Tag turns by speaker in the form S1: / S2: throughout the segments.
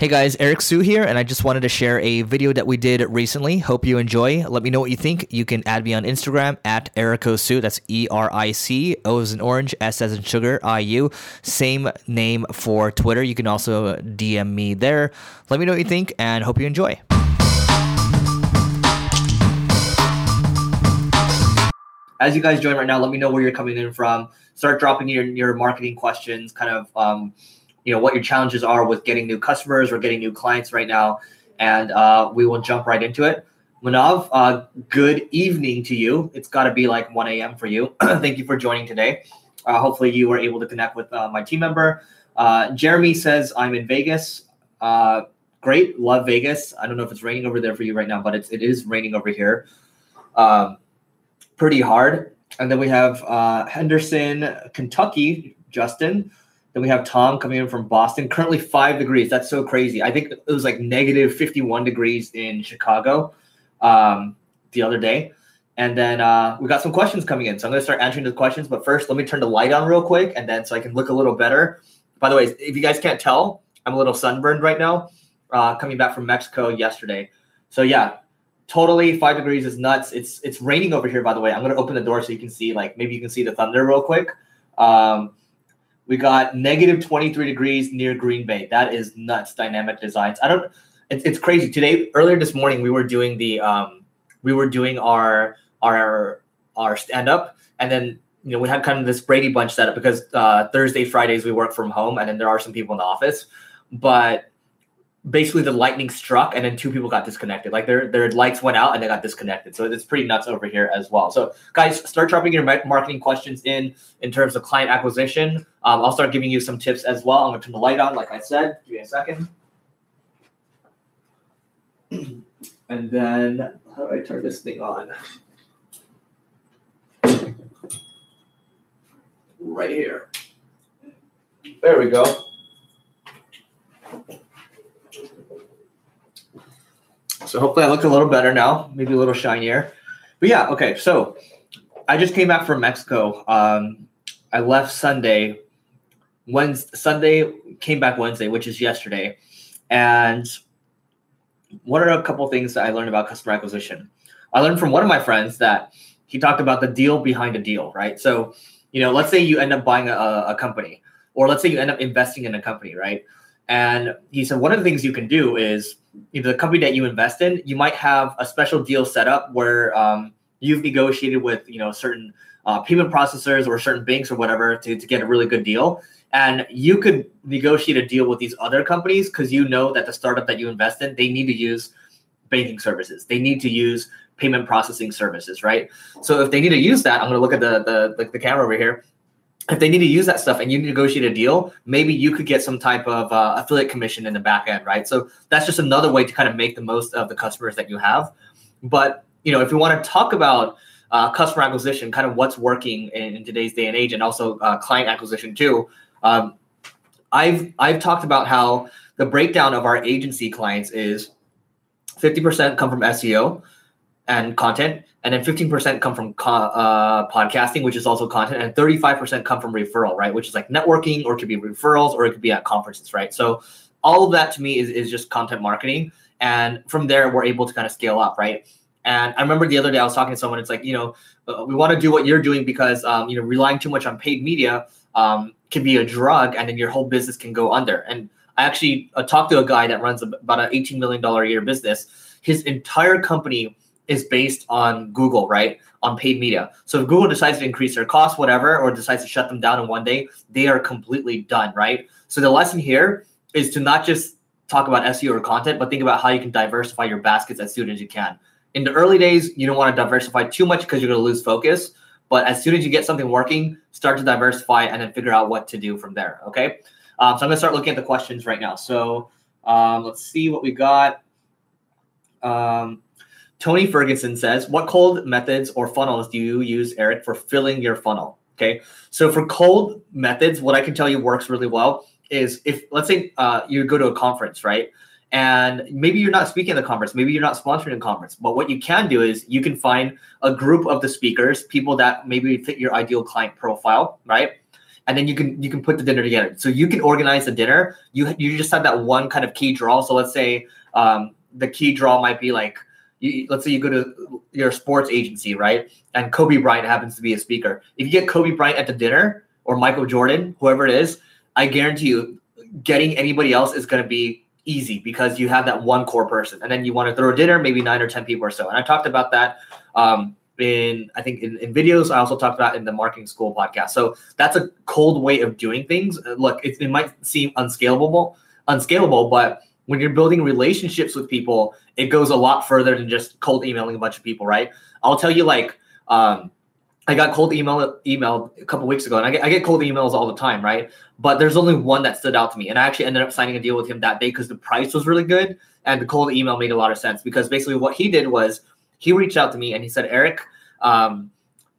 S1: Hey guys, Eric Siu here, and I just wanted to share a video that we did recently. Hope you enjoy. Let me know what you think. You can add me on Instagram at Erico Siu. That's E R I C O as in orange, S as in sugar, I U. Same name for Twitter. You can also DM me there. Let me know what you think, and hope you enjoy. As you guys join right now, let me know where you're coming in from. Start dropping your your marketing questions, kind of. Um, you know what your challenges are with getting new customers or getting new clients right now, and uh, we will jump right into it. Manav, uh, good evening to you. It's got to be like 1 a.m. for you. Thank you for joining today. Uh, hopefully, you were able to connect with uh, my team member. Uh, Jeremy says, I'm in Vegas. Uh, great. Love Vegas. I don't know if it's raining over there for you right now, but it's, it is raining over here. Um, pretty hard. And then we have Henderson, Kentucky, Justin. Then we have Tom coming in from Boston, currently five degrees. That's so crazy. I think it was like negative 51 degrees in Chicago um, the other day. And then uh, we got some questions coming in. So I'm going to start answering the questions. But first, let me turn the light on real quick. And then so I can look a little better. By the way, if you guys can't tell, I'm a little sunburned right now, uh, coming back from Mexico yesterday. So yeah, totally five degrees is nuts. It's it's raining over here, by the way. I'm gonna open the door so you can see, like maybe you can see the thunder real quick. Um, we got negative 23 degrees near Green Bay. That is nuts. Dynamic designs. I don't. It's, it's crazy. Today, earlier this morning, we were doing the um, we were doing our our our stand up, and then you know we had kind of this Brady Bunch setup because uh, Thursday, Fridays we work from home, and then there are some people in the office, but basically the lightning struck and then two people got disconnected. Like their their lights went out and they got disconnected. So it's pretty nuts over here as well. So guys, start dropping your marketing questions in in terms of client acquisition. Um, I'll start giving you some tips as well. I'm gonna turn the light on, like I said. Give me a second. And then how do I turn this thing on? Right here. There we go. So hopefully I look a little better now, maybe a little shinier. But yeah, okay. So I just came back from Mexico. Um, I left Sunday. Wednesday, Sunday came back Wednesday, which is yesterday. And what are a couple things that I learned about customer acquisition? I learned from one of my friends that he talked about the deal behind a deal, right? So, you know, let's say you end up buying a, a company, or let's say you end up investing in a company, right? And he said one of the things you can do is you know, the company that you invest in, you might have a special deal set up where um, you've negotiated with you know certain uh, payment processors or certain banks or whatever to, to get a really good deal. And you could negotiate a deal with these other companies because you know that the startup that you invest in, they need to use banking services. They need to use payment processing services, right? So if they need to use that, I'm going to look at the the, the, the camera over here if they need to use that stuff and you negotiate a deal, maybe you could get some type of uh, affiliate commission in the back end, right? So that's just another way to kind of make the most of the customers that you have. But you know, if you want to talk about uh, customer acquisition, kind of what's working in, in today's day and age, and also uh, client acquisition too, um, I've I've talked about how the breakdown of our agency clients is 50% come from SEO and content, and then 15% come from uh, podcasting, which is also content, and 35% come from referral, right? Which is like networking, or it could be referrals, or it could be at conferences, right? So all of that to me is, is just content marketing. And from there, we're able to kind of scale up, right? And I remember the other day I was talking to someone. It's like, you know, uh, we want to do what you're doing because, um, you know, relying too much on paid media um, can be a drug, and then your whole business can go under. And I actually uh, talked to a guy that runs about an $18 million a year business. His entire company is based on Google, right? On paid media. So if Google decides to increase their costs, whatever, or decides to shut them down in one day, they are completely done, right? So the lesson here is to not just talk about SEO or content, but think about how you can diversify your baskets as soon as you can. In the early days, you don't want to diversify too much because you're going to lose focus. But as soon as you get something working, start to diversify and then figure out what to do from there. Okay. Um, so I'm going to start looking at the questions right now. So um, let's see what we got. Um, Tony Ferguson says, What cold methods or funnels do you use, Eric, for filling your funnel? Okay. So for cold methods, what I can tell you works really well is if, let's say, uh, you go to a conference, right? And maybe you're not speaking at the conference, maybe you're not sponsoring a conference, but what you can do is you can find a group of the speakers, people that maybe fit your ideal client profile, right? and then you can you can put the dinner together. So you can organize the dinner. You you just have that one kind of key draw. So let's say um, the key draw might be like you, let's say you go to your sports agency, right? And Kobe Bryant happens to be a speaker. If you get Kobe Bryant at the dinner or Michael Jordan, whoever it is, I guarantee you, getting anybody else is going to be easy because you have that one core person. And then you want to throw a dinner, maybe nine or 10 people or so. And I talked about that um, in, I think, in, in videos. I also talked about in the marketing school podcast. So that's a cold way of doing things. Look, it, it might seem unscalable, unscalable, but when you're building relationships with people, it goes a lot further than just cold emailing a bunch of people, right? I'll tell you, like, um, I got cold email email a couple weeks ago, and I get, I get cold emails all the time, right? But there's only one that stood out to me, and I actually ended up signing a deal with him that day because the price was really good, and the cold email made a lot of sense because basically what he did was he reached out to me and he said, Eric, um,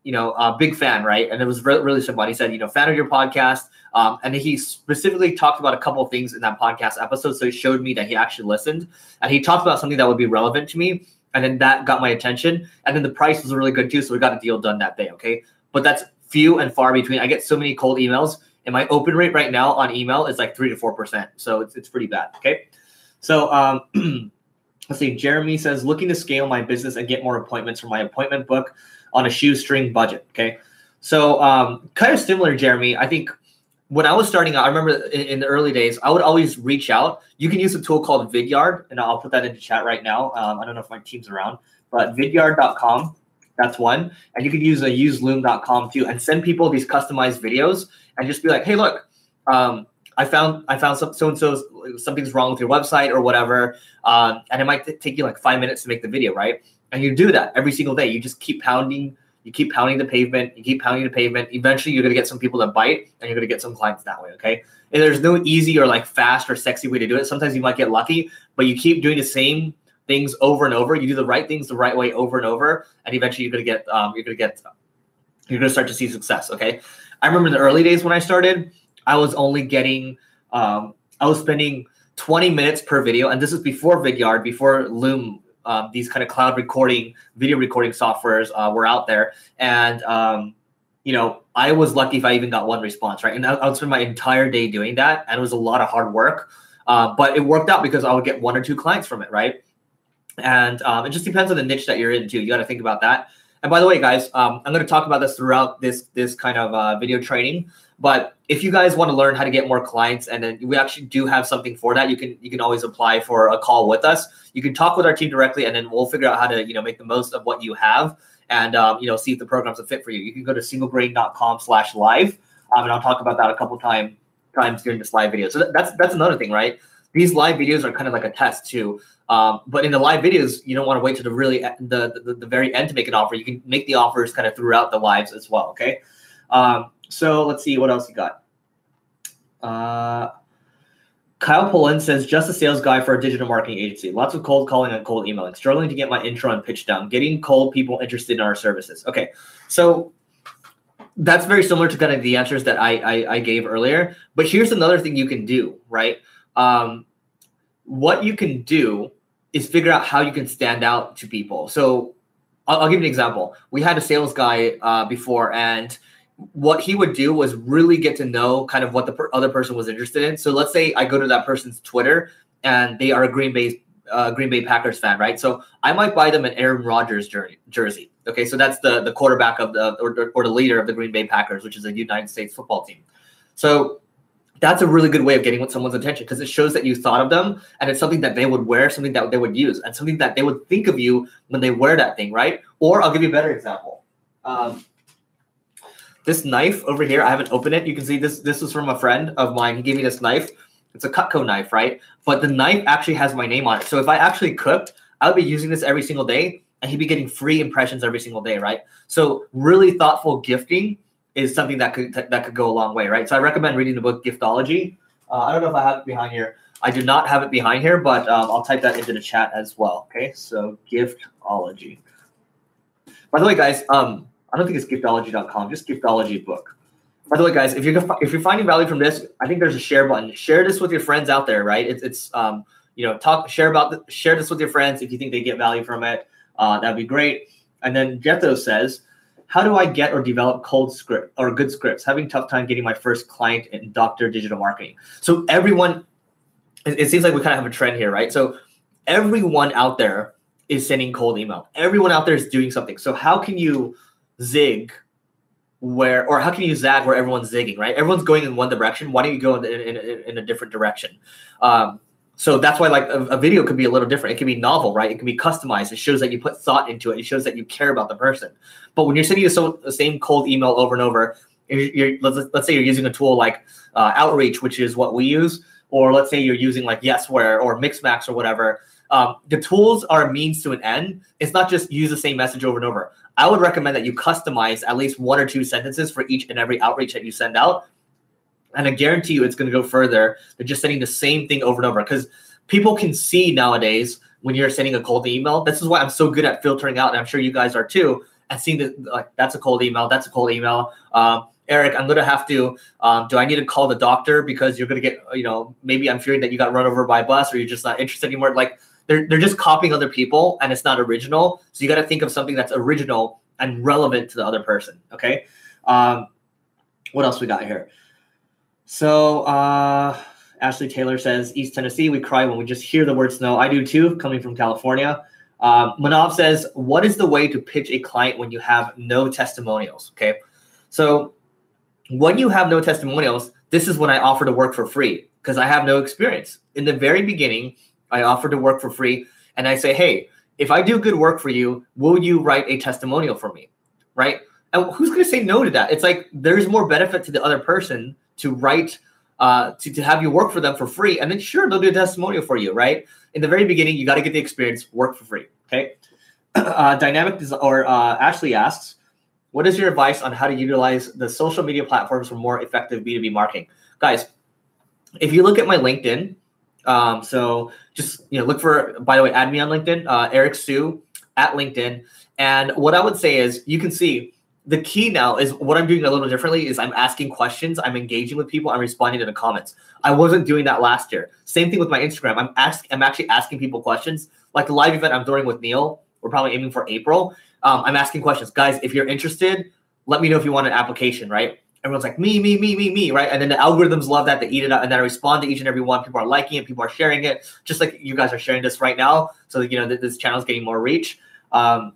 S1: you know, a big fan, right? And it was really, really simple. He said, you know, fan of your podcast. Um, and he specifically talked about a couple things in that podcast episode. So he showed me that he actually listened and he talked about something that would be relevant to me. And then that got my attention. And then the price was really good too. So we got a deal done that day. Okay. But that's few and far between. I get so many cold emails and my open rate right now on email is like three to 4%. So it's, it's pretty bad. Okay. So, um, let's see. Jeremy says, looking to scale my business and get more appointments for my appointment book on a shoestring budget. Okay. So, um, kind of similar, Jeremy. I think when I was starting out, I remember in, in, the early days, I would always reach out. You can use a tool called Vidyard, and I'll put that into chat right now. Um, I don't know if my team's around, but vidyard.com, that's one. And you can use a useloom.com too and send people these customized videos and just be like, hey, look, um, I found I found so and so something's wrong with your website or whatever, um, and it might t- take you like five minutes to make the video, right? And you do that every single day. You just keep pounding you keep pounding the pavement, you keep pounding the pavement. Eventually, you're going to get some people that bite and you're going to get some clients that way. Okay. And there's no easy or like fast or sexy way to do it. Sometimes you might get lucky, but you keep doing the same things over and over. You do the right things the right way over and over. And eventually, you're going to get, um, you're going to get, you're going to start to see success. Okay. I remember in the early days when I started, I was only getting, um, I was spending 20 minutes per video. And this is before Vidyard, before Loom um, these kind of cloud recording, video recording softwares uh, were out there, and um, you know, I was lucky if I even got one response, right? And I, would spend my entire day doing that, and it was a lot of hard work, uh, but it worked out because I would get one or two clients from it, right? And um, it just depends on the niche that you're into. You got to think about that. And by the way, guys, um, I'm going to talk about this throughout this this kind of uh, video training. But if you guys want to learn how to get more clients, and then we actually do have something for that, you can you can always apply for a call with us. You can talk with our team directly, and then we'll figure out how to you know make the most of what you have, and um, you know see if the program's a fit for you. You can go to singlegrain.com slash live um, and I'll talk about that a couple time times during this live video. So that's that's another thing, right? These live videos are kind of like a test too. Um, but in the live videos, you don't want to wait to the really the, the the very end to make an offer. You can make the offers kind of throughout the lives as well. Okay. Um, so let's see what else you got. Uh, Kyle Pullen says, just a sales guy for a digital marketing agency. Lots of cold calling and cold emailing. Struggling to get my intro and pitch down. Getting cold people interested in our services. Okay, so that's very similar to kind of the answers that I I, I gave earlier. But here's another thing you can do. Right, um, what you can do is figure out how you can stand out to people. So I'll, I'll give you an example. We had a sales guy uh, before, and what he would do was really get to know kind of what the per- other person was interested in. So let's say I go to that person's Twitter and they are a Green Bay uh, Green Bay Packers fan, right? So I might buy them an Aaron Rodgers jersey. Okay, so that's the the quarterback of the or, or the leader of the Green Bay Packers, which is a United States football team. So that's a really good way of getting someone's attention because it shows that you thought of them and it's something that they would wear, something that they would use, and something that they would think of you when they wear that thing, right? Or I'll give you a better example. Um, this knife over here, I haven't opened it. You can see this. This was from a friend of mine. He gave me this knife. It's a Cutco knife, right? But the knife actually has my name on it. So if I actually cooked, I would be using this every single day, and he'd be getting free impressions every single day, right? So really thoughtful gifting is something that could that could go a long way, right? So I recommend reading the book Giftology. Uh, I don't know if I have it behind here. I do not have it behind here, but um, I'll type that into the chat as well. Okay, so Giftology. By the way, guys, um, I don't think it's giftology.com, just giftology book. By the way, guys, if you're if you're finding value from this, I think there's a share button. Share this with your friends out there, right? It's it's um you know talk share about the, share this with your friends if you think they get value from it. Uh, that'd be great. And then Jetho says, how do I get or develop cold script or good scripts? Having tough time getting my first client in doctor digital marketing. So everyone, it, it seems like we kind of have a trend here, right? So everyone out there is sending cold email. Everyone out there is doing something. So how can you zig where, or how can you zag where everyone's zigging, right? Everyone's going in one direction. Why don't you go in, in, in, in a different direction? Um, so that's why like a, a, video could be a little different. It can be novel, right? It can be customized. It shows that you put thought into it. It shows that you care about the person. But when you're sending the, so, the same cold email over and over, you're, you're, let's, let's say you're using a tool like uh, Outreach, which is what we use, or let's say you're using like Yesware or Mixmax or whatever. Um, the tools are a means to an end. It's not just use the same message over and over. I would recommend that you customize at least one or two sentences for each and every outreach that you send out and I guarantee you it's going to go further than just sending the same thing over and over because people can see nowadays when you're sending a cold email. This is why I'm so good at filtering out, and I'm sure you guys are too, and seeing that like that's a cold email, that's a cold email. Um, Eric, I'm gonna have to. Um, do I need to call the doctor because you're gonna get, you know, maybe I'm fearing that you got run over by a bus or you're just not interested anymore. Like they're they're just copying other people and it's not original. So you got to think of something that's original and relevant to the other person. Okay. Um, what else we got here? So uh, Ashley Taylor says, East Tennessee, we cry when we just hear the word snow. I do too, coming from California. Um, Manav says, what is the way to pitch a client when you have no testimonials? Okay. So when you have no testimonials, this is when I offer to work for free because I have no experience. In the very beginning, I offer to work for free and I say, hey, if I do good work for you, will you write a testimonial for me? Right. And who's going to say no to that? It's like there's more benefit to the other person to write uh, to, to have you work for them for free and then sure they'll do a testimonial for you right in the very beginning you got to get the experience work for free okay uh, dynamic or uh, ashley asks what is your advice on how to utilize the social media platforms for more effective b2b marketing guys if you look at my linkedin um, so just you know look for by the way add me on linkedin uh, eric siu at linkedin and what i would say is you can see the key now is what I'm doing a little differently is I'm asking questions, I'm engaging with people, I'm responding to the comments. I wasn't doing that last year. Same thing with my Instagram. I'm ask I'm actually asking people questions. Like the live event I'm doing with Neil, we're probably aiming for April. Um, I'm asking questions, guys. If you're interested, let me know if you want an application. Right? Everyone's like me, me, me, me, me. Right? And then the algorithms love that. They eat it up, and then I respond to each and every one. People are liking it. People are sharing it, just like you guys are sharing this right now. So you know that this channel is getting more reach. Um,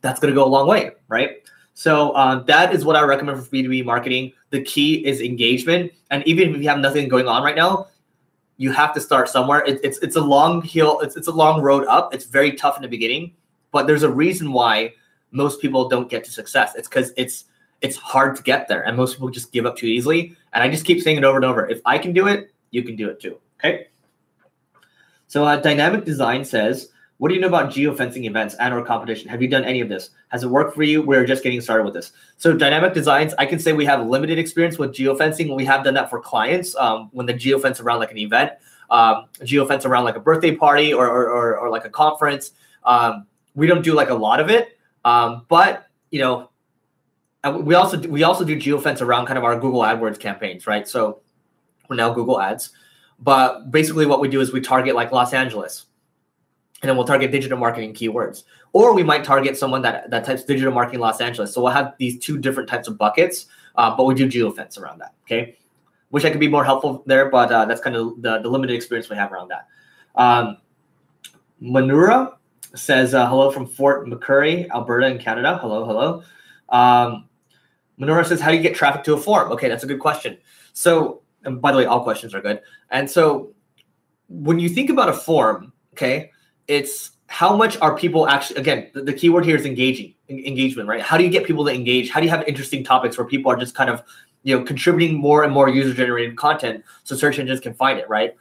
S1: that's going to go a long way, right? So um, that is what I recommend for B2B marketing. The key is engagement. And even if you have nothing going on right now, you have to start somewhere. It, it's it's a long hill, it's, it's a long road up. It's very tough in the beginning, but there's a reason why most people don't get to success. It's because it's it's hard to get there, and most people just give up too easily. And I just keep saying it over and over. If I can do it, you can do it too. Okay. So uh, dynamic design says what do you know about geofencing events and or competition? Have you done any of this? Has it worked for you? We're just getting started with this. So dynamic designs, I can say we have limited experience with geofencing. We have done that for clients um, when the geofence around like an event, um, geofence around like a birthday party or, or, or, or like a conference. Um, we don't do like a lot of it, um, but you know, we also do, we also do geofence around kind of our Google AdWords campaigns, right? So we're now Google Ads, but basically what we do is we target like Los Angeles, and then we'll target digital marketing keywords. Or we might target someone that, that types digital marketing Los Angeles. So we'll have these two different types of buckets, uh, but we do geofence around that. Okay. Wish I could be more helpful there, but uh, that's kind of the, the limited experience we have around that. Um, Manura says uh, hello from Fort McMurray, Alberta, in Canada. Hello, hello. Um, Manura says, how do you get traffic to a form? Okay, that's a good question. So, and by the way, all questions are good. And so, when you think about a form, okay, it's how much are people actually again the, the keyword here is engaging engagement right how do you get people to engage how do you have interesting topics where people are just kind of you know contributing more and more user generated content so search engines can find it right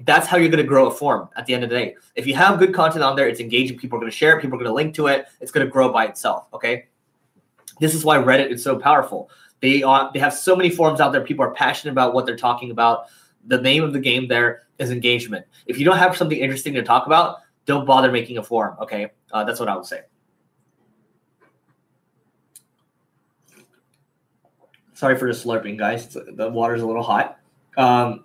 S1: that's how you're going to grow a form at the end of the day if you have good content on there it's engaging people are going to share it people are going to link to it it's going to grow by itself okay this is why reddit is so powerful they are they have so many forums out there people are passionate about what they're talking about the name of the game there is engagement if you don't have something interesting to talk about don't bother making a forum. Okay, uh, that's what I would say. Sorry for the slurping, guys. The water's a little hot. Um,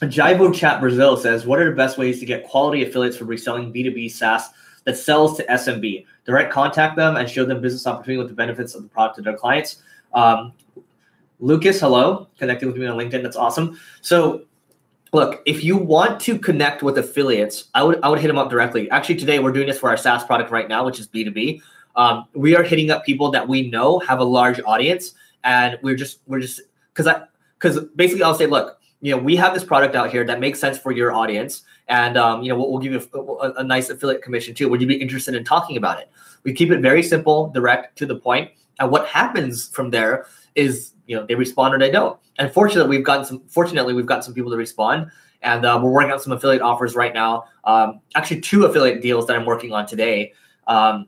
S1: Jivo Chat Brazil says, "What are the best ways to get quality affiliates for reselling B2B SaaS that sells to SMB. Direct contact them and show them business opportunity with the benefits of the product to their clients. Um, Lucas, hello, connecting with me on LinkedIn. That's awesome. So look, if you want to connect with affiliates, I would I would hit them up directly. Actually, today we're doing this for our SaaS product right now, which is B2B. Um, we are hitting up people that we know have a large audience, and we're just we're just because I because basically I'll say, look, you know, we have this product out here that makes sense for your audience, and um, you know, we'll, we'll give you a, a, nice affiliate commission too. Would you be interested in talking about it? We keep it very simple, direct, to the point. and what happens from there is you know they respond or they don't. And fortunately, we've gotten some. Fortunately, we've got some people to respond, and uh, we're working on some affiliate offers right now. Um, actually, two affiliate deals that I'm working on today, um,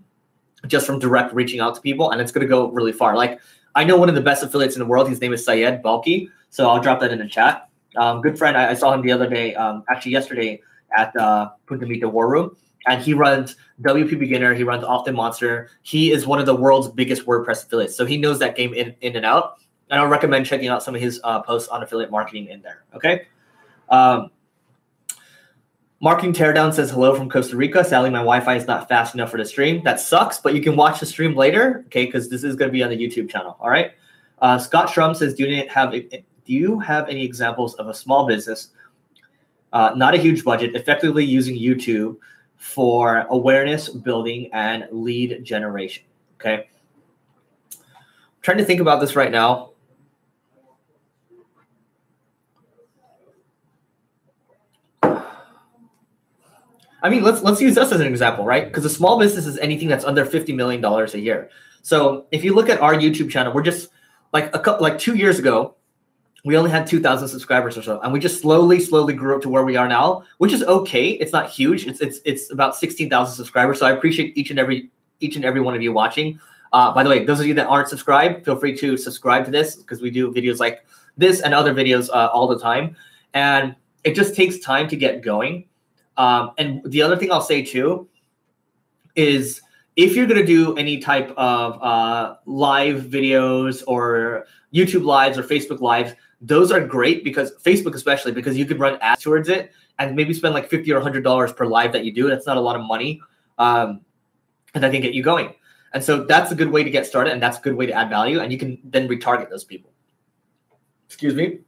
S1: just from direct reaching out to people, and it's going to go really far. Like I know one of the best affiliates in the world. His name is Syed Balkhi. So I'll drop that in the chat. Um, good friend. I, I, saw him the other day, um, actually yesterday at uh, Punta Mita War Room, and he runs WP Beginner. He runs OptinMonster. He is one of the world's biggest WordPress affiliates, so he knows that game in, in and out. And I recommend checking out some of his uh, posts on affiliate marketing in there. Okay. Um, Teardown says hello from Costa Rica. Sadly, my Wi-Fi is not fast enough for the stream. That sucks, but you can watch the stream later, okay? Because this is going to be on the YouTube channel. All right. Uh, Scott Shrum says, "Do you have do you have any examples of a small business, uh, not a huge budget, effectively using YouTube for awareness building and lead generation?" Okay. I'm trying to think about this right now. I mean, let's let's use us as an example, right? Because a small business is anything that's under fifty million dollars a year. So if you look at our YouTube channel, we're just like a couple, like two years ago, we only had two thousand subscribers or so, and we just slowly, slowly grew up to where we are now, which is okay. It's not huge. It's it's it's about sixteen thousand subscribers. So I appreciate each and every each and every one of you watching. Uh, by the way, those of you that aren't subscribed, feel free to subscribe to this because we do videos like this and other videos uh, all the time, and it just takes time to get going. Um, and the other thing I'll say too is if you're going to do any type of uh, live videos or YouTube lives or Facebook lives, those are great because Facebook, especially because you could run ads towards it and maybe spend like 50 or $100 per live that you do. That's not a lot of money. Um, and that can get you going. And so that's a good way to get started and that's a good way to add value. And you can then retarget those people. Excuse me.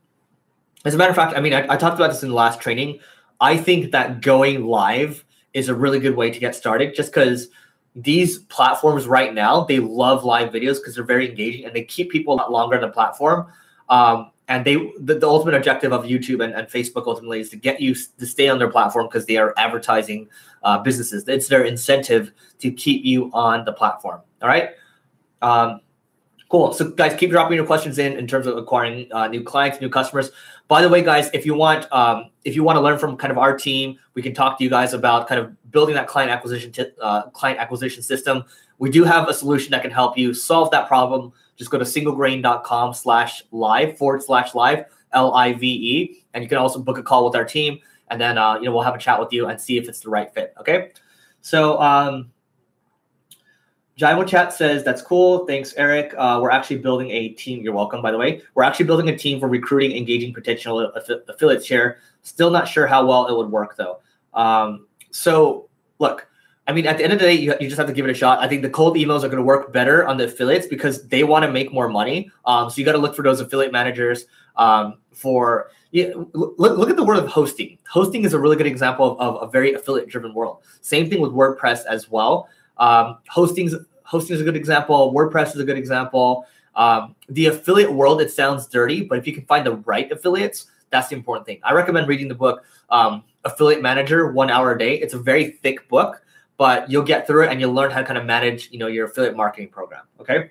S1: As a matter of fact, I mean, I, I talked about this in the last training. I think that going live is a really good way to get started just because these platforms right now, they love live videos because they're very engaging and they keep people a lot longer on the platform. Um, and they the, the, ultimate objective of YouTube and, and, Facebook ultimately is to get you to stay on their platform because they are advertising uh, businesses. It's their incentive to keep you on the platform. All right. Um, Cool. So guys, keep dropping your questions in in terms of acquiring uh, new clients, new customers. By the way, guys, if you want um, if you want to learn from kind of our team, we can talk to you guys about kind of building that client acquisition t- uh, client acquisition system. We do have a solution that can help you solve that problem. Just go to singlegrain.com slash live forward slash live L I V E, and you can also book a call with our team, and then uh, you know we'll have a chat with you and see if it's the right fit. Okay. So um, Jivo Chat says that's cool. Thanks, Eric. Uh, we're actually building a team. You're welcome, by the way. We're actually building a team for recruiting, engaging potential aff- affiliates here. Still not sure how well it would work though. Um, so look, I mean, at the end of the day, you, you just have to give it a shot. I think the cold emails are going to work better on the affiliates because they want to make more money. Um, so you got to look for those affiliate managers um, for. Look, look at the world of hosting. Hosting is a really good example of, of a very affiliate driven world. Same thing with WordPress as well. Um, hosting's hosting is a good example. WordPress is a good example. Um, the affiliate world, it sounds dirty, but if you can find the right affiliates, that's the important thing. I recommend reading the book um, Affiliate Manager, One Hour a Day. It's a very thick book, but you'll get through it and you'll learn how to kind of manage, you know, your affiliate marketing program. Okay.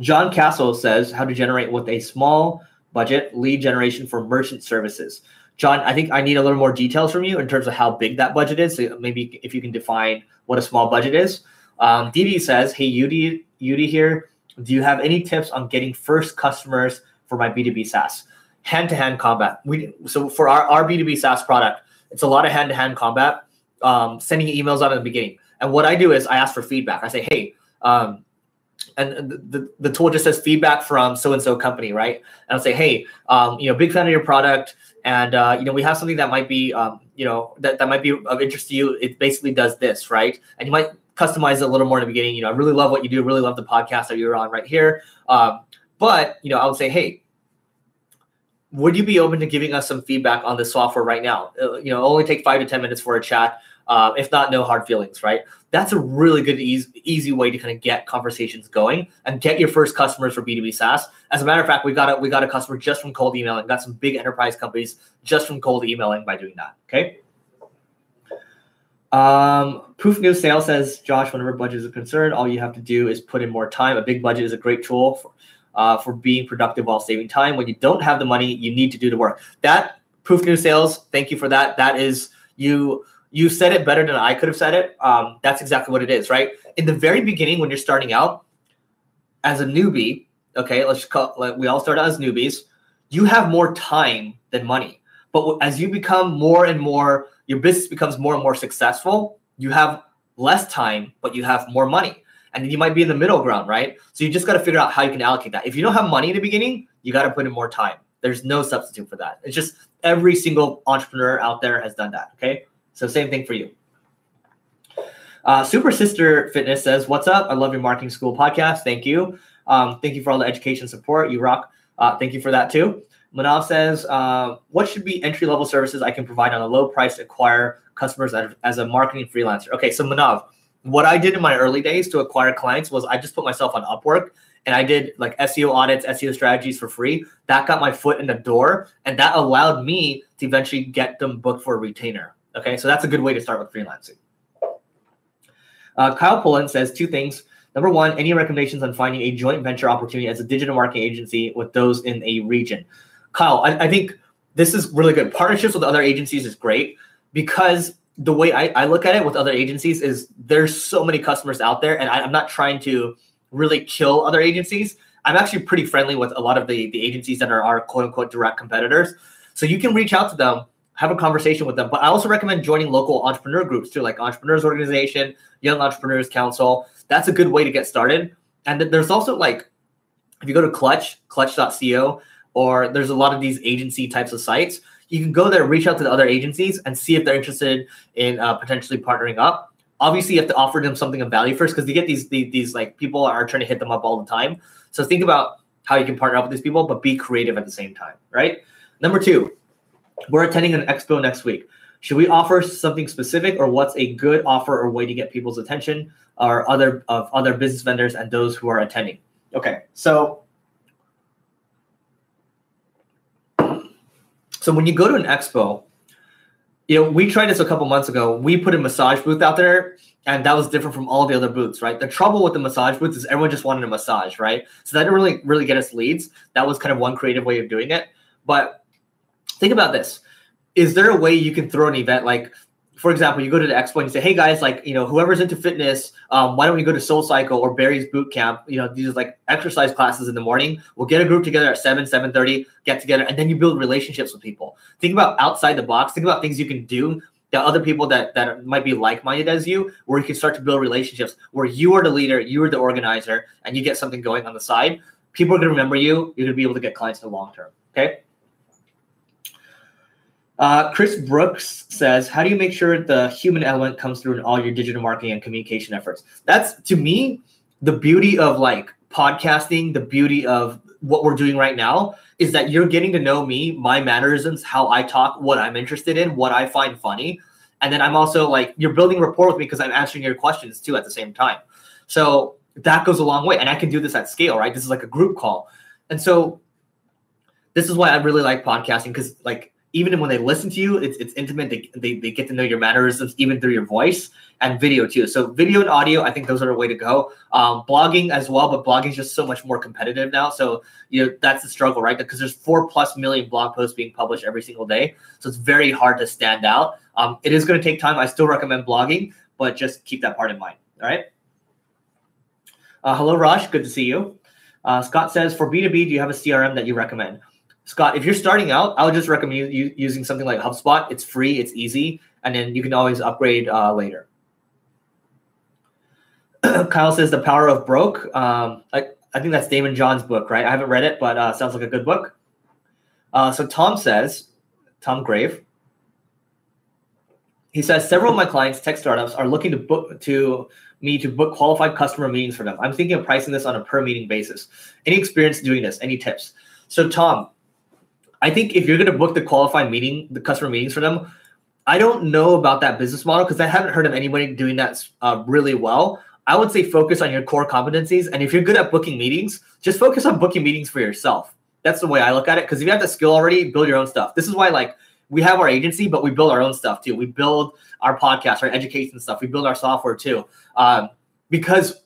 S1: John Castle says how to generate with a small budget lead generation for merchant services. John, I think I need a little more details from you in terms of how big that budget is. So maybe if you can define what a small budget is. Um, says, "Hey, Yudi, Yudi here. Do you have any tips on getting first customers for my B2B SaaS? Hand-to-hand combat. We so for our, our B2B SaaS product, it's a lot of hand-to-hand combat. Um, sending emails out at the beginning. And what I do is I ask for feedback. I say, hey, um, and the, the, the tool just says feedback from so and so company, right? And I'll say, hey, um, you know, big fan of your product, and uh, you know, we have something that might be, um, you know, that, that might be of interest to you. It basically does this, right? And you might customize it a little more in the beginning. You know, I really love what you do. Really love the podcast that you're on right here. Um, but you know, I would say, hey, would you be open to giving us some feedback on the software right now? Uh, you know, only take five to ten minutes for a chat. Uh, if not, no hard feelings, right? That's a really good, easy, easy way to kind of get conversations going and get your first customers for B2B SaaS. As a matter of fact, we got a, we got a customer just from cold emailing, got some big enterprise companies just from cold emailing by doing that. Okay. Um, Proof New Sales says, Josh, whenever budgets are concerned, all you have to do is put in more time. A big budget is a great tool for, uh, for being productive while saving time. When you don't have the money, you need to do the work. That Proof New Sales, thank you for that. That is you you said it better than I could have said it. Um, that's exactly what it is, right? In the very beginning, when you're starting out as a newbie, okay, let's call like we all start out as newbies. You have more time than money, but as you become more and more, your business becomes more and more successful. You have less time, but you have more money, and you might be in the middle ground, right? So you just got to figure out how you can allocate that. If you don't have money in the beginning, you got to put in more time. There's no substitute for that. It's just every single entrepreneur out there has done that. Okay. So same thing for you. Uh, Super Sister Fitness says, "What's up? I love your marketing school podcast. Thank you. Um, thank you for all the education support. You rock. Uh, thank you for that too." Manav says, uh, "What should be entry level services I can provide on a low price to acquire customers as, a marketing freelancer?" Okay, so Manav, what I did in my early days to acquire clients was I just put myself on Upwork and I did like SEO audits, SEO strategies for free. That got my foot in the door, and that allowed me to eventually get them booked for a retainer. Okay, so that's a good way to start with freelancing. Uh, Kyle Pullen says two things. Number one, any recommendations on finding a joint venture opportunity as a digital marketing agency with those in a region? Kyle, I, I think this is really good. Partnerships with other agencies is great because the way I, I look at it with other agencies is there's so many customers out there, and I, I'm not trying to really kill other agencies. I'm actually pretty friendly with a lot of the, the agencies that are our quote unquote direct competitors. So you can reach out to them have a conversation with them. But I also recommend joining local entrepreneur groups too, like Entrepreneurs Organization, Young Entrepreneurs Council. That's a good way to get started. And there's also like, if you go to Clutch, clutch.co, or there's a lot of these agency types of sites, you can go there, reach out to the other agencies, and see if they're interested in uh, potentially partnering up. Obviously, you have to offer them something of value first because they get these, these these like people are trying to hit them up all the time. So think about how you can partner up with these people, but be creative at the same time, right? Number two, we're attending an expo next week. Should we offer something specific, or what's a good offer or way to get people's attention, or other of other business vendors and those who are attending? Okay, so so when you go to an expo, you know we tried this a couple months ago. We put a massage booth out there, and that was different from all the other booths, right? The trouble with the massage booth is everyone just wanted a massage, right? So that didn't really really get us leads. That was kind of one creative way of doing it, but think about this. Is there a way you can throw an event like, for example, you go to the expo and you say, "Hey guys, like you know, whoever's into fitness, um, why don't we go to Soul Cycle or Barry's Boot Camp? You know, these are like exercise classes in the morning. We'll get a group together at seven, seven thirty, get together, and then you build relationships with people. Think about outside the box. Think about things you can do that other people that that might be like-minded as you, where you can start to build relationships, where you are the leader, you are the organizer, and you get something going on the side. People are going to remember you. You're going to be able to get clients in the long term. Okay. Uh, Chris Brooks says, "How do you make sure the human element comes through in all your digital marketing and communication efforts?" That's to me the beauty of like podcasting. The beauty of what we're doing right now is that you're getting to know me, my mannerisms, how I talk, what I'm interested in, what I find funny, and then I'm also like you're building rapport with me because I'm answering your questions too at the same time. So that goes a long way, and I can do this at scale, right? This is like a group call, and so this is why I really like podcasting because like even when they listen to you, it's, it's intimate. They, they, they get to know your mannerisms even through your voice and video too. So video and audio, I think those are the way to go. Um, blogging as well, but blogging is just so much more competitive now. So you know that's the struggle, right? Because there's four plus million blog posts being published every single day, so it's very hard to stand out. Um, it is going to take time. I still recommend blogging, but just keep that part in mind. All right. Uh, hello, Raj. Good to see you. Uh, Scott says, for B2B, do you have a CRM that you recommend? Scott, if you're starting out, I would just recommend you, using something like HubSpot. It's free, it's easy, and then you can always upgrade uh, later. Kyle says the power of broke. Um, I, I think that's Daymond John's book, right? I haven't read it, but uh, sounds like a good book. Uh, so Tom says, Tom Grave, he says several of my clients, tech startups, are looking to book to me to book qualified customer meetings for them. I'm thinking of pricing this on a per meeting basis. Any experience doing this? Any tips? So Tom, I think if you're going to book the qualified meeting, the customer meetings for them, I don't know about that business model because I haven't heard of anybody doing that uh, really well. I would say focus on your core competencies, and if you're good at booking meetings, just focus on booking meetings for yourself. That's the way I look at it. Because if you have the skill already, build your own stuff. This is why, like, we have our agency, but we build our own stuff too. We build our podcast, our education stuff. We build our software too. Um, because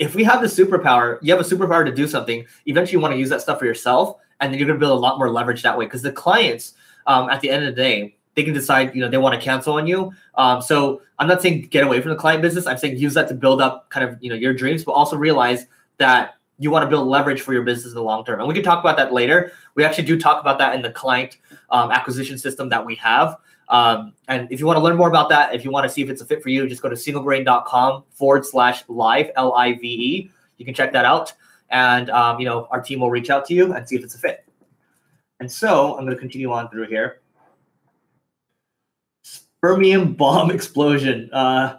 S1: if we have the superpower, you have a superpower to do something. Eventually, you want to use that stuff for yourself, and then you're going to build a lot more leverage that way. Because the clients, um, at the end of the day, they can decide, you know, they want to cancel on you. Um, so I'm not saying get away from the client business. I'm saying use that to build up kind of, you know, your dreams, but also realize that you want to build leverage for your business in the long term. And we can talk about that later. We actually do talk about that in the client um, acquisition system that we have. Um, and if you want to learn more about that, if you want to see if it's a fit for you, just go to singlegrain.com forward slash live, L I V E. You can check that out. And, um, you know, our team will reach out to you and see if it's a fit. And so I'm going to continue on through here. Spermium bomb explosion. Uh,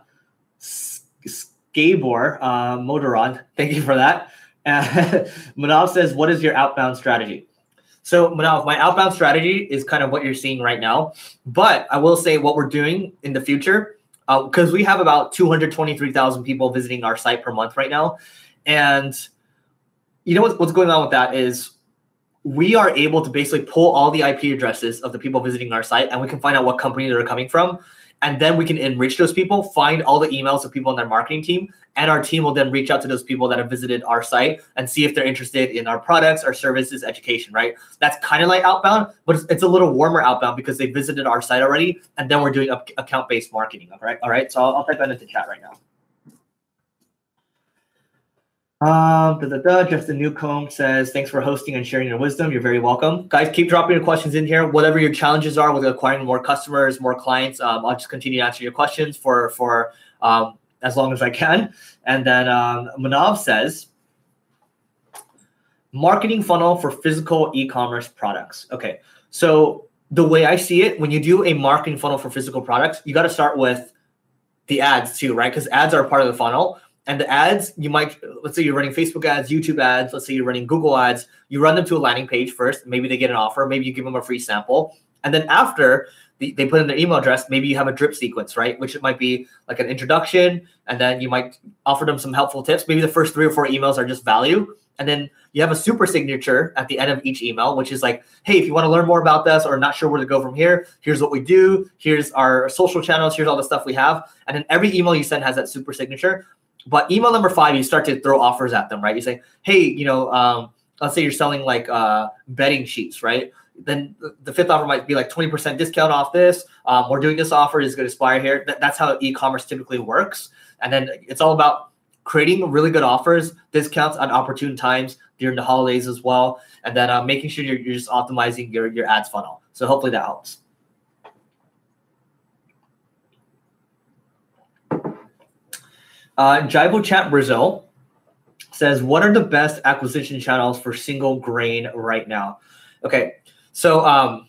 S1: Skabor, uh, Motoron, thank you for that. And Manav says, What is your outbound strategy? So, Manav, my outbound strategy is kind of what you're seeing right now. But I will say what we're doing in the future, because uh, we have about 223,000 people visiting our site per month right now. And you know what, what's going on with that is we are able to basically pull all the IP addresses of the people visiting our site and we can find out what company they're coming from. And then we can enrich those people, find all the emails of people on their marketing team, and our team will then reach out to those people that have visited our site and see if they're interested in our products, our services, education, right? That's kind of like outbound, but it's, it's, a little warmer outbound because they visited our site already, and then we're doing account based marketing. All right. All right. So I'll, I'll type that into chat right now. Um, da, da, da. Justin Newcomb says, thanks for hosting and sharing your wisdom. You're very welcome. Guys, keep dropping your questions in here. Whatever your challenges are with acquiring more customers, more clients, um, I'll just continue to answer your questions for, for um, as long as I can. And then um, Manav says, marketing funnel for physical e-commerce products. Okay. So the way I see it, when you do a marketing funnel for physical products, you got to start with the ads too, right? Because ads are part of the funnel and the ads you might let's say you're running facebook ads youtube ads let's say you're running google ads you run them to a landing page first maybe they get an offer maybe you give them a free sample. And then after the, they put in their email address maybe you have a drip sequence right? Which it might be like an introduction and then you might offer them some helpful tips. Maybe the first three or four emails are just value. And then you have a super signature at the end of each email which is like hey if you want to learn more about this or not sure where to go from here here's what we do here's our social channels here's all the stuff we have. And then every email you send has that super signature but email number five, you start to throw offers at them, right? You say, hey, you know, um, let's say you're selling like uh, bedding sheets, right? Then the fifth offer might be like 20% discount off this. Um, we're doing this offer is going to expire here. that's how e-commerce typically works. And then it's all about creating really good offers, discounts at opportune times during the holidays as well, and then uh, making sure you're, you're just optimizing your, your ads funnel. So hopefully that helps. Uh, Chat Brazil says, "What are the best acquisition channels for single grain right now?" Okay, so um,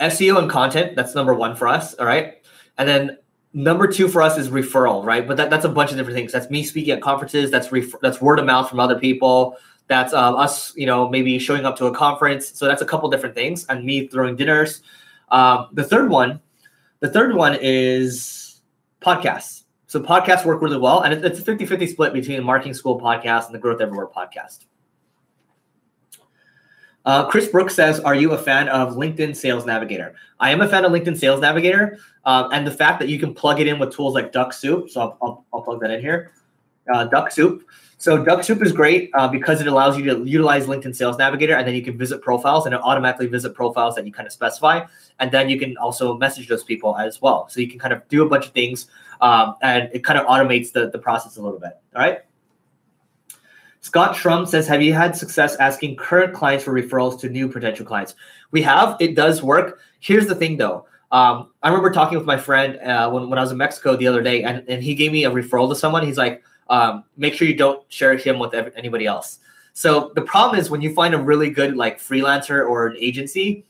S1: SEO and content that's number one for us. All right, and then number two for us is referral, right? But that, that's a bunch of different things. That's me speaking at conferences. That's that's word of mouth from other people. That's um, us, you know, maybe showing up to a conference. So that's a couple different things, and me throwing dinners. Um, the third one, the third one is podcasts. So podcasts work really well. And it's a 50 50 split between Marketing School podcast and the Growth Everywhere podcast. Uh, Chris Brooks says, Are you a fan of LinkedIn Sales Navigator? I am a fan of LinkedIn Sales Navigator um, and the fact that you can plug it in with tools like Dux-Soup. So I'll, I'll, I'll plug that in here. Uh, Dux-Soup. So Dux-Soup is great uh, because it allows you to utilize LinkedIn Sales Navigator and then you can visit profiles and it automatically visit profiles that you kind of specify. And then you can also message those people as well. So you can kind of do a bunch of things um, and it kind of automates the, the process a little bit. All right. Scott Shrum says, Have you had success asking current clients for referrals to new potential clients? We have. It does work. Here's the thing though Um, I remember talking with my friend uh, when, when I was in Mexico the other day, and, and he gave me a referral to someone. He's like, um, make sure you don't share him with anybody else. So the problem is when you find a really good like freelancer or an agency,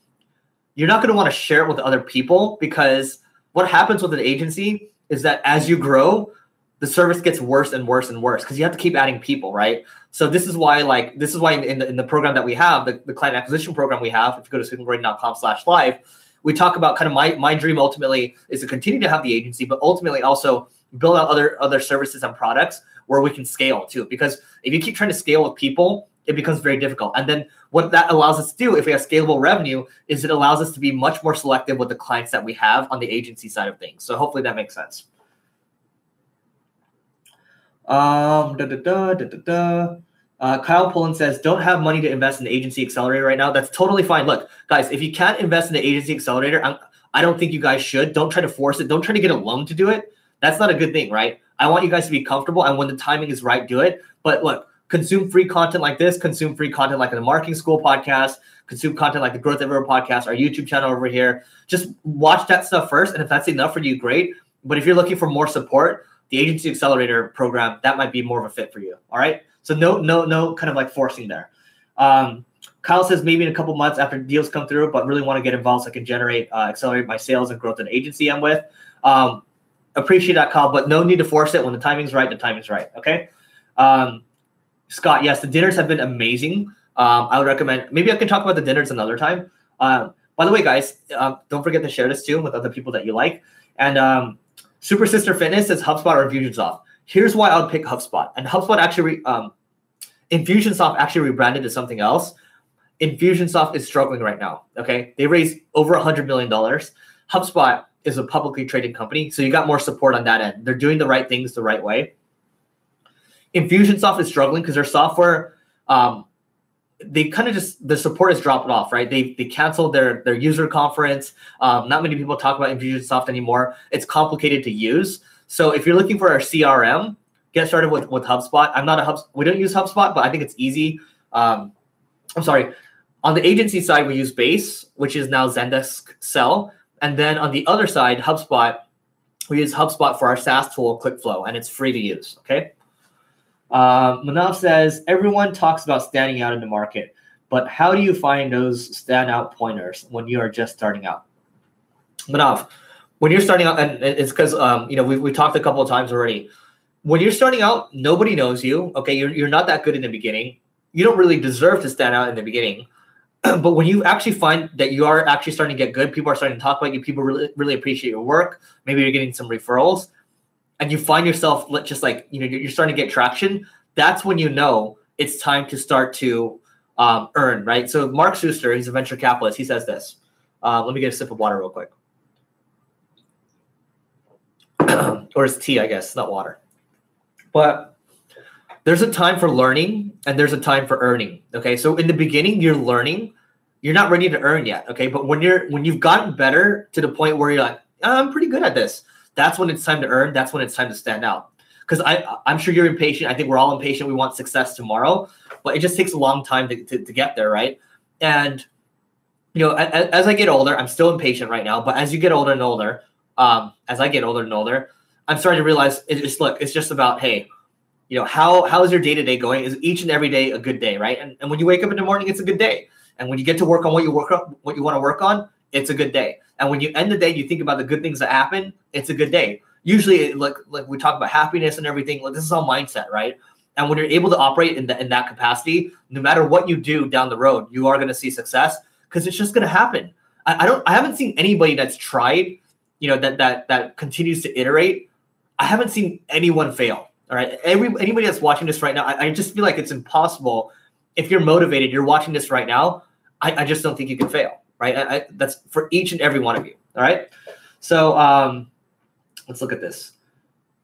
S1: you're not going to want to share it with other people because what happens with an agency is that as you grow, the service gets worse and worse and worse because you have to keep adding people, right? So this is why, like, this is why in the, in the program that we have, the, the client acquisition program we have, if you go to singlegrain.com slash live, we talk about kind of my, my dream ultimately is to continue to have the agency, but ultimately also build out other other services and products where we can scale too. Because if you keep trying to scale with people, it becomes very difficult. And then what that allows us to do, if we have scalable revenue, is it allows us to be much more selective with the clients that we have on the agency side of things. So hopefully that makes sense. Um, da, da, da, da, da, da. Uh, Kyle Poland says, don't have money to invest in the agency accelerator right now. That's totally fine. Look, guys, if you can't invest in the agency accelerator, I'm, I don't think you guys should. Don't try to force it. Don't try to get a loan to do it. That's not a good thing, right? I want you guys to be comfortable. And when the timing is right, do it. But look, consume free content like this, consume free content like the Marketing School podcast, consume content like the Growth Everywhere podcast, our YouTube channel over here. Just watch that stuff first. And if that's enough for you, great. But if you're looking for more support, the Agency Accelerator program, that might be more of a fit for you. All right. So no, no, no kind of like forcing there. Um, Kyle says maybe in a couple months after deals come through, but really want to get involved so I can generate, uh, accelerate my sales and growth in agency I'm with. Um, appreciate that, call, but no need to force it. When the timing's right, the timing's right. Okay. Um, Scott, yes, the dinners have been amazing. Um, I would recommend. Maybe I can talk about the dinners another time. Um, by the way, guys, um, don't forget to share this too with other people that you like. And um, Super Sister Fitness says HubSpot or Infusionsoft. Here's why I would pick HubSpot. And HubSpot actually, um, Infusionsoft actually rebranded to something else. Infusionsoft is struggling right now. Okay, they raised over a hundred million dollars. HubSpot is a publicly traded company, so you got more support on that end. They're doing the right things the right way. Infusionsoft is struggling because their software, um, they kind of just the support has dropped off, right? They they canceled their their user conference. Um, not many people talk about Infusionsoft anymore. It's complicated to use. So if you're looking for a CRM, get started with with HubSpot. I'm not a Hub. We don't use HubSpot, but I think it's easy. Um, I'm sorry. On the agency side, we use Base, which is now Zendesk Sell, and then on the other side, HubSpot, we use HubSpot for our SaaS tool, ClickFlow, and it's free to use. Okay. Uh, Manav says everyone talks about standing out in the market, but how do you find those standout pointers when you are just starting out? Manav, when you're starting out, and it's because um, you know we we talked a couple of times already. When you're starting out, nobody knows you. Okay, you're you're not that good in the beginning. You don't really deserve to stand out in the beginning. but when you actually find that you are actually starting to get good, people are starting to talk about you. People really really appreciate your work. Maybe you're getting some referrals and you find yourself just like you know you're starting to get traction that's when you know it's time to start to um, earn right so mark suster he's a venture capitalist he says this uh, let me get a sip of water real quick or it's tea i guess not water but there's a time for learning and there's a time for earning okay so in the beginning you're learning you're not ready to earn yet okay but when you're when you've gotten better to the point where you're like i'm pretty good at this that's when it's time to earn. That's when it's time to stand out. Because I, I'm sure you're impatient. I think we're all impatient. We want success tomorrow, but it just takes a long time to, to, to get there, right? And you know, as, as, I get older, I'm still impatient right now. But as you get older and older, um, as I get older and older, I'm starting to realize it's just look, it's just about hey, you know, how how is your day to day going? Is each and every day a good day, right? And, and when you wake up in the morning, it's a good day. And when you get to work on what you work on, what you want to work on, it's a good day. And when you end the day, you think about the good things that happen, it's a good day. Usually, like like we talk about happiness and everything, like this is all mindset, right? And when you're able to operate in, the, in that capacity, no matter what you do down the road, you are going to see success because it's just going to happen. I, I, don't. I haven't seen anybody that's tried, you know, that that that continues to iterate. I haven't seen anyone fail. All right, every anybody that's watching this right now, I, I just feel like it's impossible. If you're motivated, you're watching this right now. I, I just don't think you can fail right? I, I, that's for each and every one of you. All right. So um, let's look at this.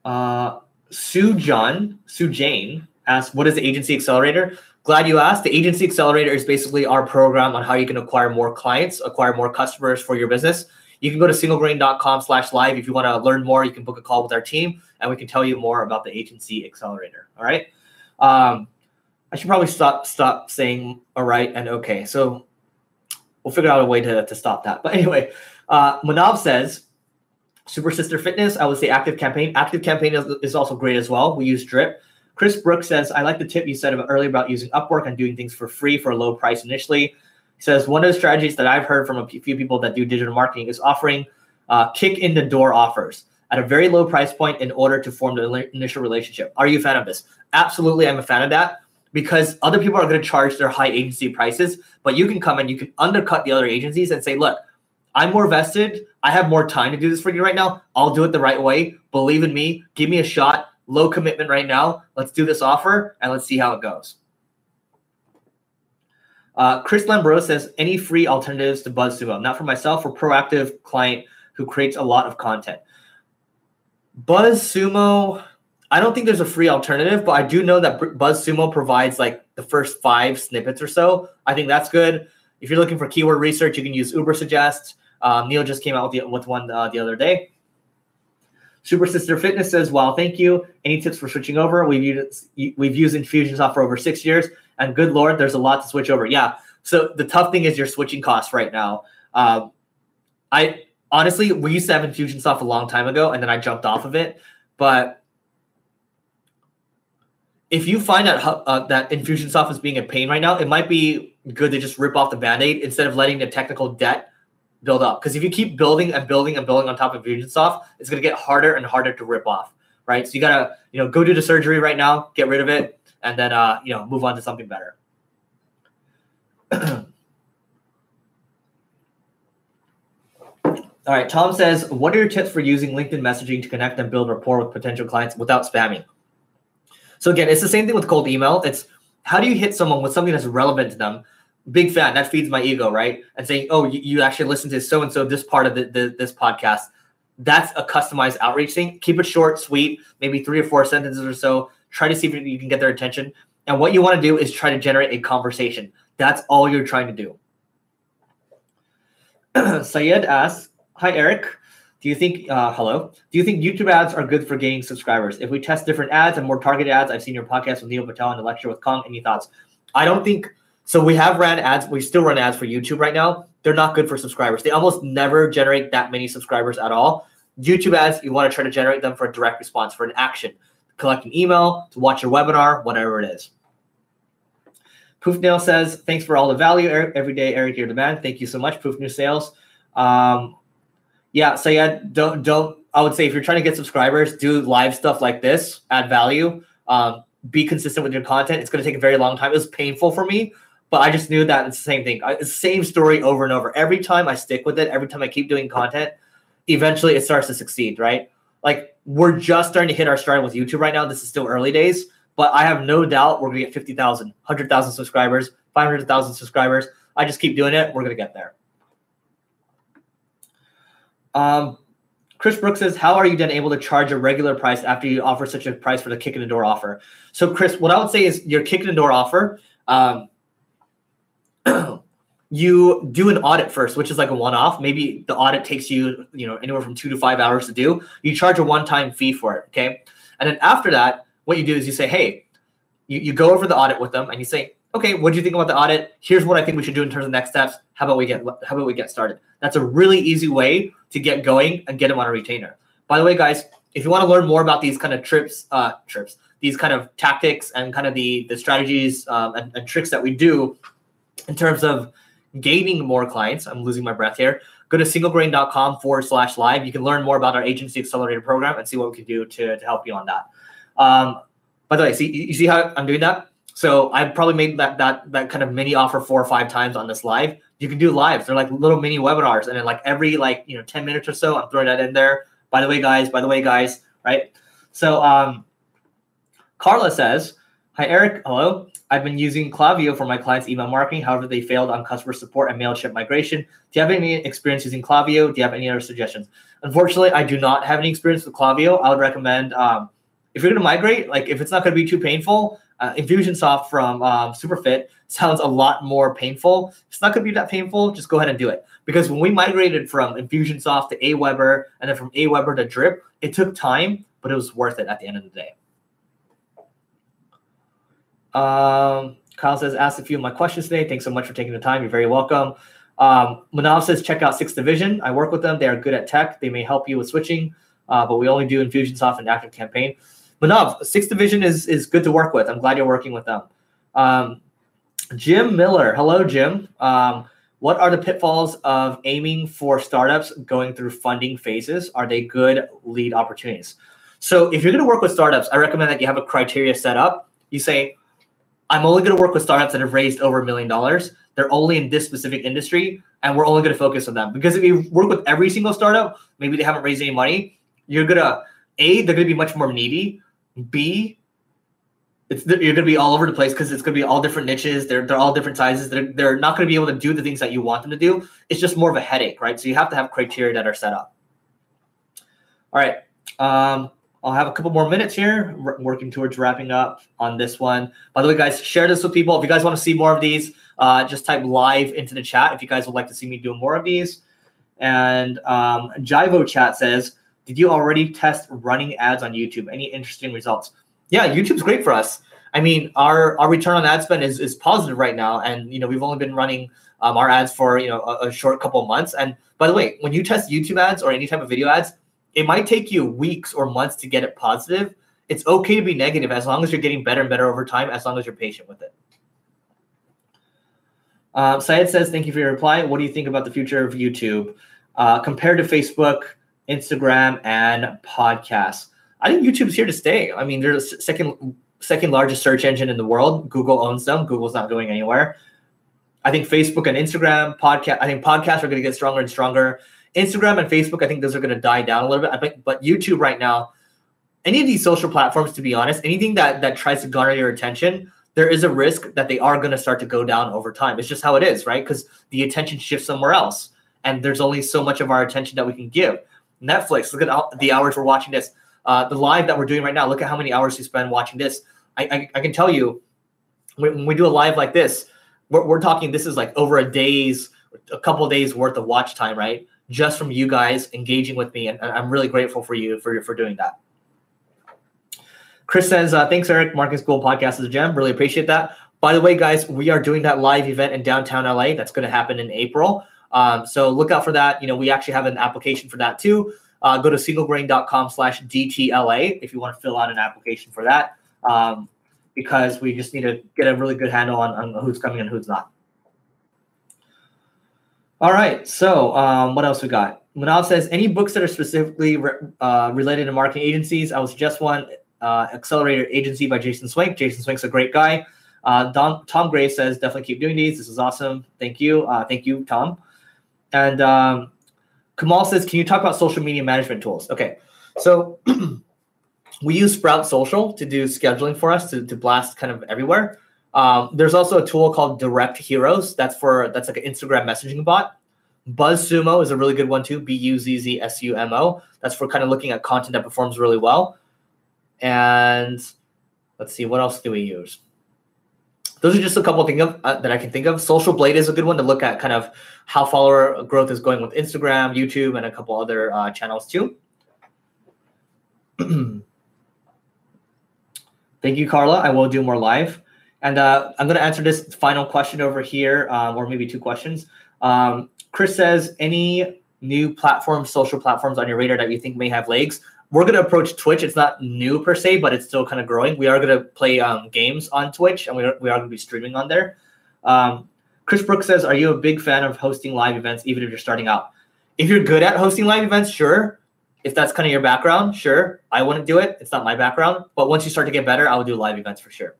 S1: Uh, Sue John, Sue Jane asked, "What is the Agency Accelerator?" Glad you asked. The Agency Accelerator is basically our program on how you can acquire more clients, acquire more customers for your business. You can go to singlegrain.com slash live. If you want to learn more, you can book a call with our team and we can tell you more about the Agency Accelerator. All right. Um, I should probably stop stop saying all right and okay. So we'll figure out a way to, to stop that. But anyway, Uh, Manav says, Super Sister Fitness, I would say Active Campaign. Active Campaign is, is also great as well. We use Drip. Chris Brooks says, I like the tip you said earlier about using Upwork and doing things for free for a low price initially. He says, one of the strategies that I've heard from a few people that do digital marketing is offering uh, kick in the door offers at a very low price point in order to form the initial relationship. Are you a fan of this? Absolutely, I'm a fan of that because other people are going to charge their high agency prices, but you can come and you can undercut the other agencies and say, look, I'm more vested. I have more time to do this for you right now. I'll do it the right way. Believe in me. Give me a shot. Low commitment right now. Let's do this offer and let's see how it goes. Uh, Chris Lambro says, any free alternatives to BuzzSumo? Not for myself, for proactive client who creates a lot of content. BuzzSumo, I don't think there's a free alternative, but I do know that BuzzSumo provides like the first five snippets or so. I think that's good. If you're looking for keyword research, you can use Ubersuggest. Um, Neil just came out with, the, with one uh, the other day. Super Sister Fitness says, "Wow, thank you. Any tips for switching over? We've used we've used Infusionsoft for over six years, and good lord, there's a lot to switch over. Yeah. So the tough thing is your switching costs right now. Um, I honestly, we used to have Infusionsoft a long time ago, and then I jumped off of it. But if you find that uh, that Infusionsoft is being a pain right now, it might be good to just rip off the band-aid instead of letting the technical debt build up. Because if you keep building and building and building on top of Infusionsoft, it's going to get harder and harder to rip off, right? So you gotta, you know, go do the surgery right now, get rid of it, and then, uh, you know, move on to something better. All right, Tom says, what are your tips for using LinkedIn messaging to connect and build rapport with potential clients without spamming? So again, it's the same thing with cold email. It's how do you hit someone with something that's relevant to them? Big fan. That feeds my ego, right? And saying, oh, you, you actually listen to so and so this part of the, the, this podcast. That's a customized outreach thing. Keep it short, sweet, maybe three or four sentences or so. Try to see if you can get their attention. And what you want to do is try to generate a conversation. That's all you're trying to do. Sayed asks, Hi, Eric. Do you think, uh, hello, do you think YouTube ads are good for gaining subscribers? If we test different ads and more targeted ads, I've seen your podcast with Neil Patel and the lecture with Kong. Any thoughts? I don't think so. We have ran ads. We still run ads for YouTube right now. They're not good for subscribers. They almost never generate that many subscribers at all. YouTube ads, you want to try to generate them for a direct response, for an action, collect an email, to watch your webinar, whatever it is. Poof Nail says, thanks for all the value every day, Eric, your demand. Thank you so much, Poof New Sales. Um, yeah, so yeah, don't don't. I would say if you're trying to get subscribers, do live stuff like this, add value, um, be consistent with your content. It's going to take a very long time. It was painful for me, but I just knew that it's the same thing. I, same story over and over. Every time I stick with it, every time I keep doing content, eventually it starts to succeed. Right? Like we're just starting to hit our stride with YouTube right now. This is still early days, but I have no doubt we're going to get 50,000, 100,000 subscribers, 500,000 subscribers. I just keep doing it. We're going to get there. Um, Chris Brooks says, "How are you then able to charge a regular price after you offer such a price for the kick in the door offer?" So, Chris, what I would say is your kick in the door offer. Um, you do an audit first, which is like a one-off. Maybe the audit takes you, you know, anywhere from two to five hours to do. You charge a one-time fee for it, okay? And then after that, what you do is you say, "Hey," you, you go over the audit with them, and you say, "Okay, what do you think about the audit? Here's what I think we should do in terms of next steps. How about we get How about we get started?" That's a really easy way to get going and get them on a retainer. By the way, guys, if you want to learn more about these kind of trips, uh, trips, these kind of tactics and kind of the the strategies um, and, and tricks that we do in terms of gaining more clients, I'm losing my breath here. Go to singlegrain.com forward slash live. You can learn more about our agency accelerator program and see what we can do to, to help you on that. Um, by the way, see you see how I'm doing that? So I've probably made that that that kind of mini offer four or five times on this live you can do lives. They're like little mini webinars, and then like every like you know ten minutes or so, I'm throwing that in there. By the way, guys. By the way, guys. Right. So um, Carla says, "Hi Eric. Hello. I've been using Klaviyo for my clients' email marketing. However, they failed on customer support and Mailchimp migration. Do you have any experience using Klaviyo? Do you have any other suggestions? Unfortunately, I do not have any experience with Klaviyo. I would recommend um, if you're going to migrate, like if it's not going to be too painful, uh, Infusionsoft from um, Superfit sounds a lot more painful. It's not going to be that painful. Just go ahead and do it. Because when we migrated from Infusionsoft to Aweber and then from Aweber to Drip, it took time, but it was worth it at the end of the day. Um, Kyle says, asked a few of my questions today. Thanks so much for taking the time. You're very welcome. Um, Manav says, check out Sixth Division. I work with them. They are good at tech. They may help you with switching, uh, but we only do Infusionsoft and Active Campaign. Manav, Sixth Division is is good to work with. I'm glad you're working with them. Um, Jim Miller, hello, Jim. Um, what are the pitfalls of aiming for startups going through funding phases? Are they good lead opportunities? So, if you're going to work with startups, I recommend that you have a criteria set up. You say, I'm only going to work with startups that have raised over a million dollars. They're only in this specific industry, and we're only going to focus on them. Because if you work with every single startup, maybe they haven't raised any money, you're going to, A, they're going to be much more needy. B, it's you're going to be all over the place because it's going to be all different niches. They're, they're all different sizes. They're, they're not going to be able to do the things that you want them to do. It's just more of a headache, right? So you have to have criteria that are set up. All right. Um, I'll have a couple more minutes here, working towards wrapping up on this one. By the way, guys, share this with people. If you guys want to see more of these, uh, just type live into the chat if you guys would like to see me do more of these. And um, Jivo Chat says, did you already test running ads on YouTube? Any interesting results? Yeah, YouTube's great for us. I mean, our our return on ad spend is, is positive right now, and you know we've only been running um, our ads for you know a, a short couple months. And by the way, when you test YouTube ads or any type of video ads, it might take you weeks or months to get it positive. It's okay to be negative as long as you're getting better and better over time, as long as you're patient with it. Um, Syed says, Thank you for your reply. What do you think about the future of YouTube uh, compared to Facebook, Instagram, and podcasts? I think YouTube's here to stay. I mean, they're the second second largest search engine in the world. Google owns them. Google's not going anywhere. I think Facebook and Instagram, podcast. I think podcasts are going to get stronger and stronger. Instagram and Facebook, I think those are going to die down a little bit. I think, but YouTube right now, any of these social platforms, to be honest, anything that that tries to garner your attention, there is a risk that they are going to start to go down over time. It's just how it is, right? Because the attention shifts somewhere else, and there's only so much of our attention that we can give. Netflix, look at the hours we're watching this. Uh, the live that we're doing right now, look at how many hours you spend watching this. I, I, I can tell you, when, we do a live like this, we're, we're talking. This is like over a day's, a couple days worth of watch time, right? just from you guys engaging with me. And, I'm really grateful for you for, for doing that. Chris says, uh, thanks, Eric. Marketing School Podcast is a gem. Really appreciate that. By the way, guys, we are doing that live event in downtown LA. That's going to happen in April. Um, so look out for that. You know, we actually have an application for that too. Uh, go to singlegrain.com slash DTLA if you want to fill out an application for that. Um, because we just need to get a really good handle on, on who's coming and who's not. All right. So, um, what else we got? Manav says, any books that are specifically re- uh, related to marketing agencies? I would suggest one, uh, Accelerator Agency by Jason Swenk. Jason Swenk's a great guy. Uh, Don, Tom Gray says, definitely keep doing these. This is awesome. Thank you. Uh, thank you, Tom. And um, Kamal says, can you talk about social media management tools? Okay. So, we use Sprout Social to do scheduling for us to, to blast kind of everywhere. Um, there's also a tool called Direct Heroes. That's for that's like an Instagram messaging bot. BuzzSumo is a really good one too. B U Z Z S U M O. That's for kind of looking at content that performs really well. And let's see, what else do we use? Those are just a couple things uh, that I can think of. Social Blade is a good one to look at kind of how follower growth is going with Instagram, YouTube, and a couple other uh, channels too. Thank you, Carla. I will do more live. And uh, I'm going to answer this final question over here, um, or maybe two questions. Um, Chris says, any new platforms, social platforms on your radar that you think may have legs? We're going to approach Twitch. It's not new per se, but it's still kind of growing. We are going to play um, games on Twitch, and we are, we are going to be streaming on there. Um, Chris Brooks says, are you a big fan of hosting live events, even if you're starting out? If you're good at hosting live events, sure. If that's kind of your background, sure. I wouldn't do it. It's not my background. But once you start to get better, I would do live events for sure.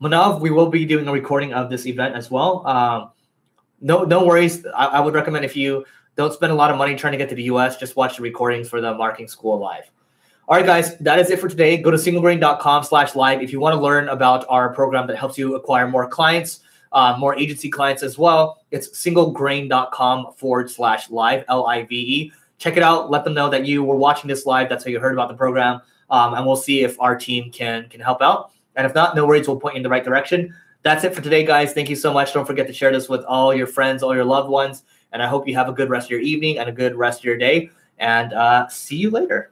S1: Manav, we will be doing a recording of this event as well. Um, no, no worries. I, I, would recommend if you don't spend a lot of money trying to get to the US, just watch the recordings for the marketing school live. All right, guys, that is it for today. Go to singlegrain.com slash live if you want to learn about our program that helps you acquire more clients, uh, more agency clients as well. It's singlegrain.com forward slash live, L I V E. Check it out. Let them know that you were watching this live. That's how you heard about the program. Um, and we'll see if our team can can help out. And if not, no worries, we'll point you in the right direction. That's it for today, guys. Thank you so much. Don't forget to share this with all your friends, all your loved ones. And I hope you have a good rest of your evening and a good rest of your day. And uh, see you later.